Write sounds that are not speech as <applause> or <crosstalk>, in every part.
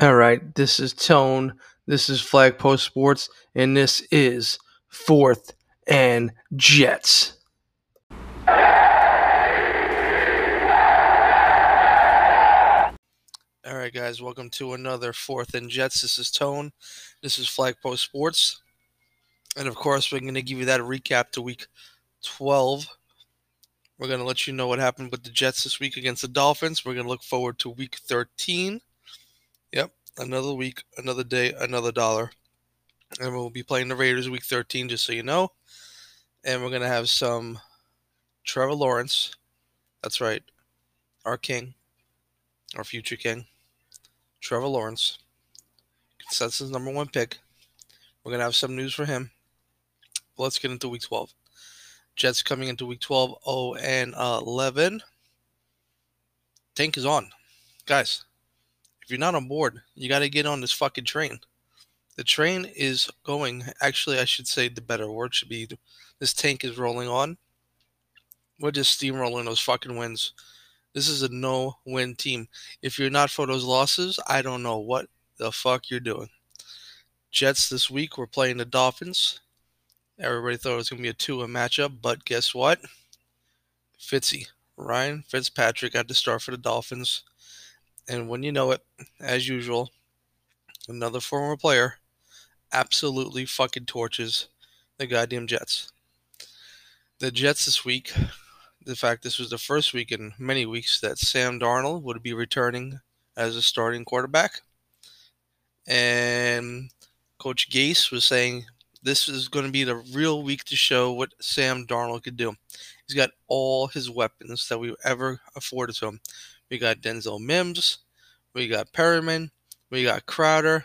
All right, this is Tone. This is Flag Post Sports, and this is Fourth and Jets. All right, guys, welcome to another Fourth and Jets. This is Tone. This is Flag Post Sports. And of course, we're going to give you that recap to week 12. We're going to let you know what happened with the Jets this week against the Dolphins. We're going to look forward to week 13. Another week, another day, another dollar. And we'll be playing the Raiders week 13, just so you know. And we're going to have some Trevor Lawrence. That's right, our king, our future king. Trevor Lawrence, consensus number one pick. We're going to have some news for him. Let's get into week 12. Jets coming into week 12, 0 and 11. Tank is on. Guys, if you're not on board, you got to get on this fucking train. The train is going, actually, I should say the better word should be this tank is rolling on. We're just steamrolling those fucking wins. This is a no win team. If you're not for those losses, I don't know what the fuck you're doing. Jets this week, we're playing the Dolphins. Everybody thought it was going to be a 2 1 matchup, but guess what? Fitzy, Ryan Fitzpatrick got to start for the Dolphins. And when you know it, as usual, another former player absolutely fucking torches the goddamn Jets. The Jets this week, the fact this was the first week in many weeks that Sam Darnold would be returning as a starting quarterback. And Coach Gase was saying this is going to be the real week to show what Sam Darnold could do. He's got all his weapons that we ever afforded to him. We got Denzel Mims, we got Perriman. we got Crowder,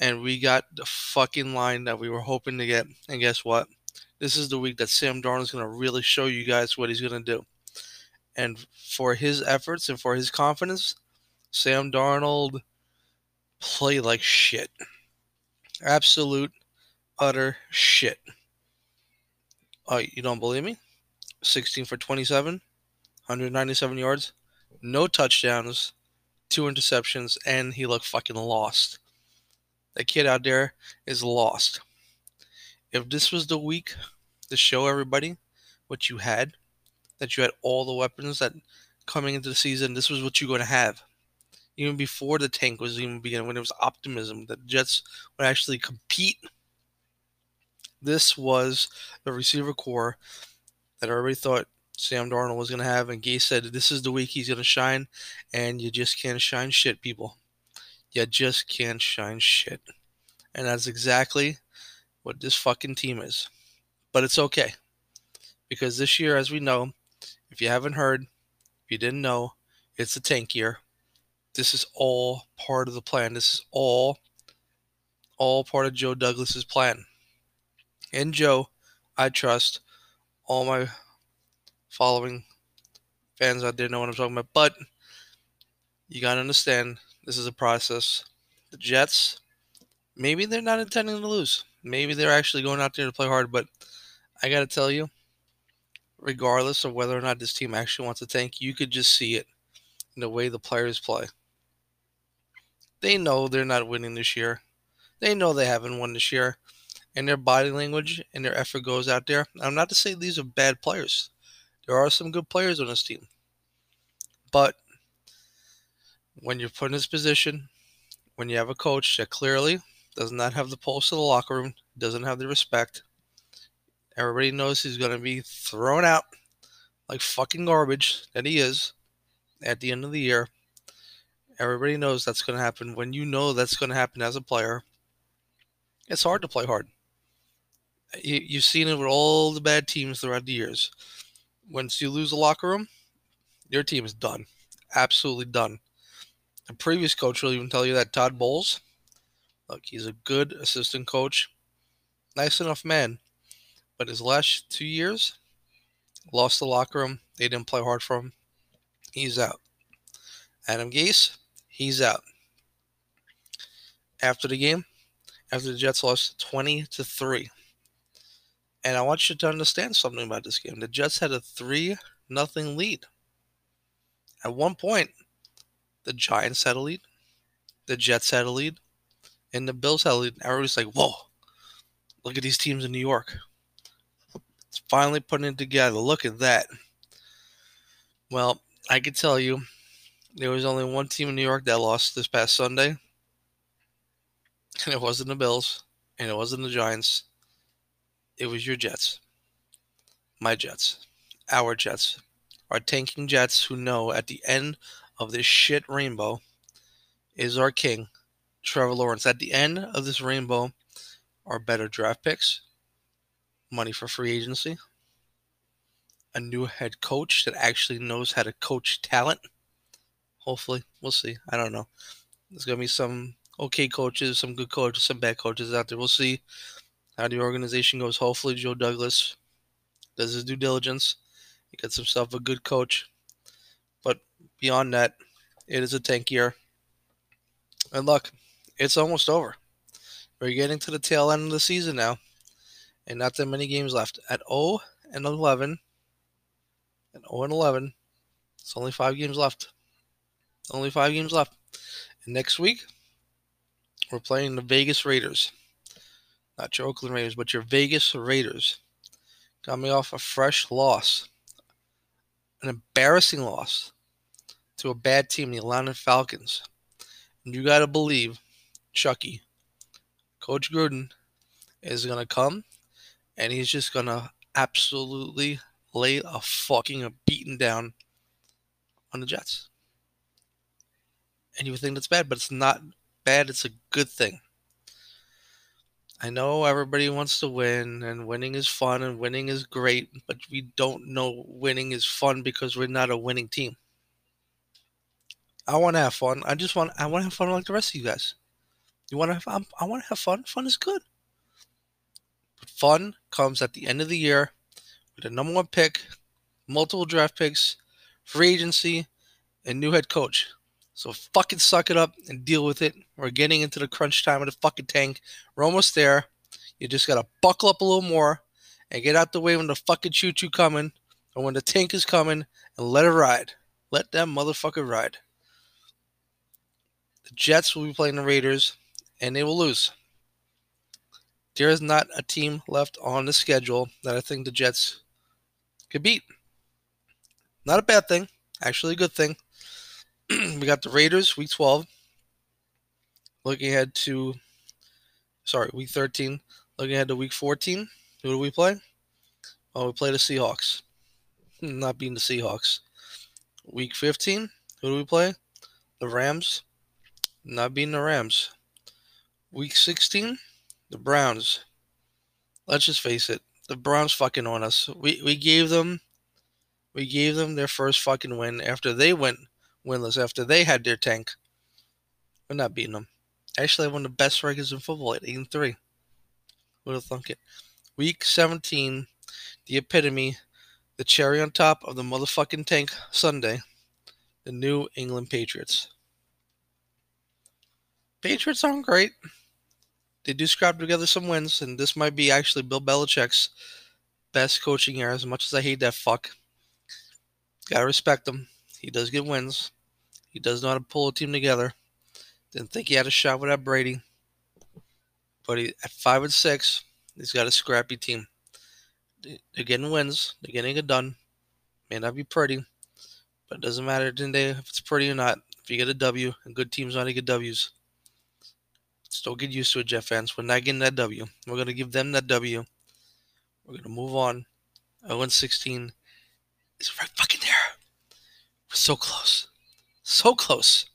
and we got the fucking line that we were hoping to get. And guess what? This is the week that Sam Darnold is going to really show you guys what he's going to do. And for his efforts and for his confidence, Sam Darnold play like shit. Absolute, utter shit. Oh, you don't believe me? 16 for 27, 197 yards, no touchdowns, two interceptions, and he looked fucking lost. That kid out there is lost. If this was the week to show everybody what you had, that you had all the weapons that coming into the season, this was what you're going to have. Even before the tank was even beginning, when it was optimism that Jets would actually compete. This was the receiver core that everybody thought Sam Darnold was going to have, and Gase said this is the week he's going to shine, and you just can't shine shit, people. You just can't shine shit. And that's exactly what this fucking team is. But it's okay. Because this year, as we know, if you haven't heard, if you didn't know, it's a tank year. This is all part of the plan. This is all all part of Joe Douglas's plan. And Joe, I trust all my following fans out there know what I'm talking about. But you got to understand this is a process. The Jets, maybe they're not intending to lose. Maybe they're actually going out there to play hard. But I got to tell you, regardless of whether or not this team actually wants to tank, you could just see it in the way the players play. They know they're not winning this year. They know they haven't won this year. And their body language and their effort goes out there. I'm not to say these are bad players. There are some good players on this team. But when you're put in this position, when you have a coach that clearly does not have the pulse of the locker room, doesn't have the respect, everybody knows he's going to be thrown out like fucking garbage that he is at the end of the year. Everybody knows that's going to happen. When you know that's going to happen as a player, it's hard to play hard. You, have seen it with all the bad teams throughout the years. Once you lose the locker room, your team is done. Absolutely done. The previous coach will even tell you that Todd Bowles, look, he's a good assistant coach, nice enough man, but his last two years, lost the locker room. They didn't play hard for him. He's out. Adam Gase, he's out. After the game, after the Jets lost 20 to 3. And I want you to understand something about this game. The Jets had a 3 nothing lead. At one point, the Giants had a lead. the Jets had a lead, and the Bills had a lead. Everybody's like, whoa, look at these teams in New York. It's finally putting it together. Look at that. Well, I can tell you, there was only one team in New York that lost this past Sunday, and it wasn't the Bills, and it wasn't the Giants. It was your Jets. My Jets. Our Jets. Our tanking Jets who know at the end of this shit rainbow is our king, Trevor Lawrence. At the end of this rainbow are better draft picks, money for free agency, a new head coach that actually knows how to coach talent. Hopefully, we'll see. I don't know. There's gonna be some okay coaches, some good coaches, some bad coaches out there. We'll see how the organization goes. Hopefully, Joe Douglas does his due diligence. He gets himself a good coach. But beyond that, it is a tank year. And look, it's almost over. We're getting to the tail end of the season now, and not that many games left. At 0 and 11, at 0 and 11, it's only five games left. Only five games left. And next week, we're playing the Vegas Raiders. Not your Oakland Raiders, but your Vegas Raiders. Coming off a fresh loss, an embarrassing loss to a bad team, the Atlanta Falcons. And you got to believe, Chucky, Coach Gruden is going to come and he's just going to absolutely lay a fucking beaten down on the Jets. And you would think that's bad, but it's not bad. It's a good thing. I know everybody wants to win, and winning is fun, and winning is great, but we don't know winning is fun because we're not a winning team. I want to have fun. I just want I want to have fun like the rest of you guys. You want to have I'm, I want to have fun. Fun is good. But fun comes at the end of the year with a number one pick, multiple draft picks, free agency, and new head coach. So fucking suck it up and deal with it. We're getting into the crunch time of the fucking tank. We're almost there. You just gotta buckle up a little more and get out the way when the fucking choo choo coming or when the tank is coming and let it ride. Let that motherfucker ride. The Jets will be playing the Raiders and they will lose. There is not a team left on the schedule that I think the Jets could beat. Not a bad thing, actually a good thing. <clears throat> we got the Raiders week 12. Looking ahead to sorry, week 13. Looking ahead to week 14. Who do we play? Oh, we play the Seahawks. Hmm, not being the Seahawks. Week 15. Who do we play? The Rams. Not being the Rams. Week 16. The Browns. Let's just face it. The Browns fucking on us. We we gave them we gave them their first fucking win after they went winless after they had their tank. We're not beating them. Actually, one of the best records in football at 8 and 3. Would have thunk it. Week 17, the epitome, the cherry on top of the motherfucking tank Sunday, the New England Patriots. Patriots aren't great. They do scrap together some wins, and this might be actually Bill Belichick's best coaching year, as much as I hate that fuck. Gotta respect him. He does get wins. He does know how to pull a team together. Didn't think he had a shot without Brady. But he, at five and six, he's got a scrappy team. They're getting wins. They're getting it done. May not be pretty, but it doesn't matter at if it's pretty or not. If you get a W, and good teams want to get W's. Still get used to it, Jets fans. We're not getting that W. We're going to give them that W. We're going to move on. 0 16 is right fucking. So close. So close.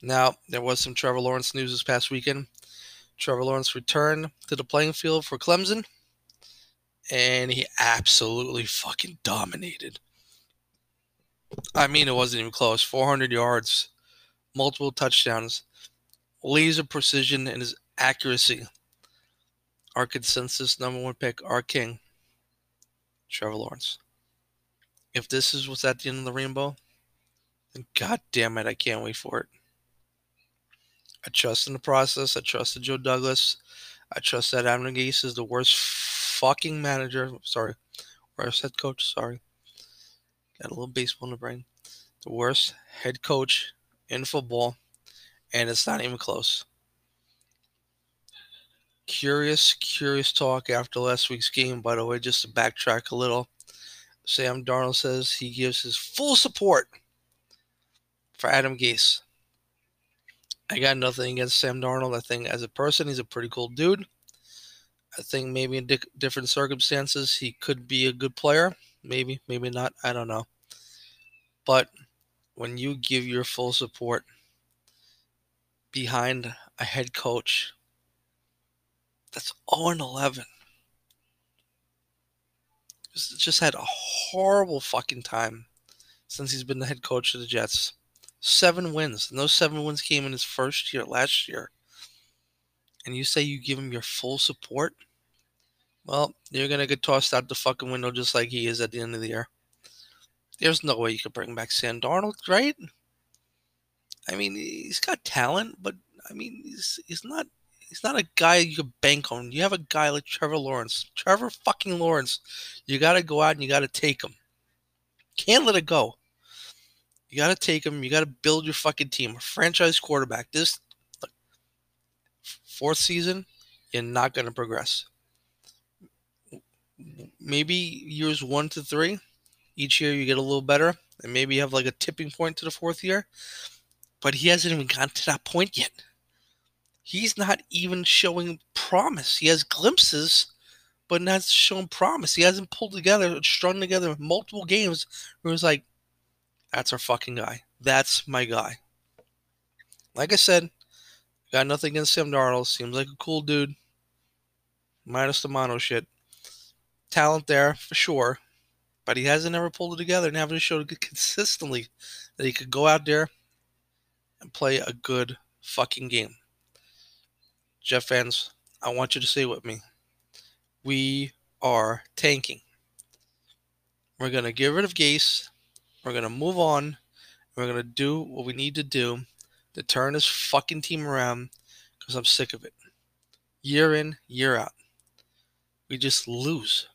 Now, there was some Trevor Lawrence news this past weekend. Trevor Lawrence returned to the playing field for Clemson, and he absolutely fucking dominated. I mean, it wasn't even close. 400 yards, multiple touchdowns, laser precision, and his accuracy. Our consensus number one pick, our king, Trevor Lawrence if this is what's at the end of the rainbow, then god damn it, I can't wait for it. I trust in the process. I trust in Joe Douglas. I trust that Adam Gase is the worst fucking manager. Sorry, worst head coach. Sorry, got a little baseball in the brain. The worst head coach in football, and it's not even close. Curious, curious talk after last week's game, by the way, just to backtrack a little. Sam Darnold says he gives his full support for Adam Gase. I got nothing against Sam Darnold. I think as a person, he's a pretty cool dude. I think maybe in di- different circumstances, he could be a good player. Maybe, maybe not. I don't know. But when you give your full support behind a head coach that's 0 11, just had a horrible fucking time since he's been the head coach of the Jets. Seven wins, and those seven wins came in his first year last year. And you say you give him your full support? Well, you're gonna get tossed out the fucking window just like he is at the end of the year. There's no way you could bring back Sam Darnold, right? I mean, he's got talent, but I mean, he's he's not he's not a guy you could bank on. You have a guy like Trevor Lawrence, Trevor fucking Lawrence. You got to go out and you got to take him. Can't let it go. You got to take him. You got to build your fucking team. A franchise quarterback. This look, fourth season, you're not going to progress. Maybe years one to three, each year you get a little better, and maybe you have like a tipping point to the fourth year. But he hasn't even gotten to that point yet. He's not even showing promise. He has glimpses, but not showing promise. He hasn't pulled together, strung together multiple games where it's like, that's our fucking guy. That's my guy. Like I said, got nothing against Sam Darnold. Seems like a cool dude. Minus the mono shit. Talent there for sure but he hasn't ever pulled it together and haven't showed consistently that he could go out there and play a good fucking game. Jets fans, I want you to say with me. We are tanking. We're going to get rid of Gase. We're going to move on. We're going to do what we need to do to turn this fucking team around because I'm sick of it. Year in, year out. We just lose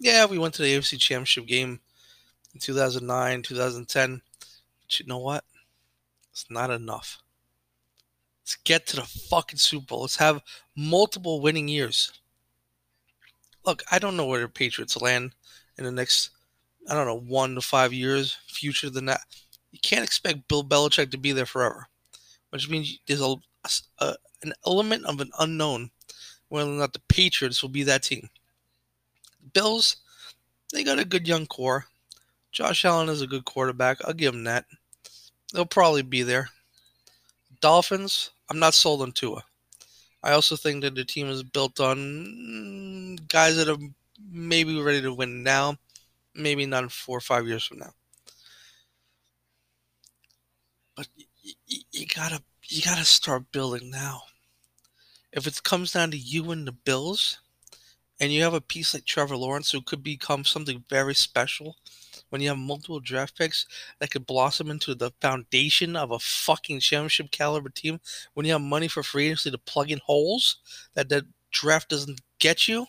yeah, we went to the AFC Championship game in 2009, 2010. But you know what? It's not enough. Get to the fucking Super Bowl. Let's have multiple winning years. Look, I don't know where the Patriots land in the next, I don't know, one to five years, future than that. You can't expect Bill Belichick to be there forever, which means there's a, a an element of an unknown whether or not the Patriots will be that team. Bills, they got a good young core. Josh Allen is a good quarterback. I'll give him that. They'll probably be there. Dolphins, I'm not sold on Tua. I also think that the team is built on guys that are maybe ready to win now, maybe not in four or five years from now. But you gotta you gotta start building now. If it comes down to you and the Bills, and you have a piece like Trevor Lawrence who could become something very special when you have multiple draft picks that could blossom into the foundation of a fucking championship caliber team when you have money for free agency to plug in holes that the draft doesn't get you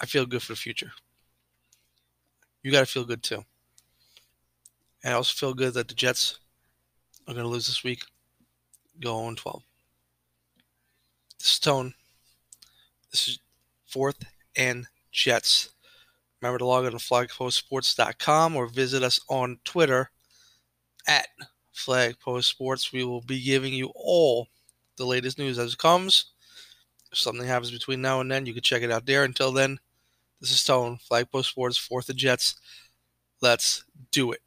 i feel good for the future. You got to feel good too. And i also feel good that the jets are going to lose this week go on 12 stone this is Fourth and Jets. Remember to log on to flagpostsports.com or visit us on Twitter at flagpostsports. We will be giving you all the latest news as it comes. If something happens between now and then, you can check it out there. Until then, this is Tone, Flagpost Sports, 4th of Jets. Let's do it.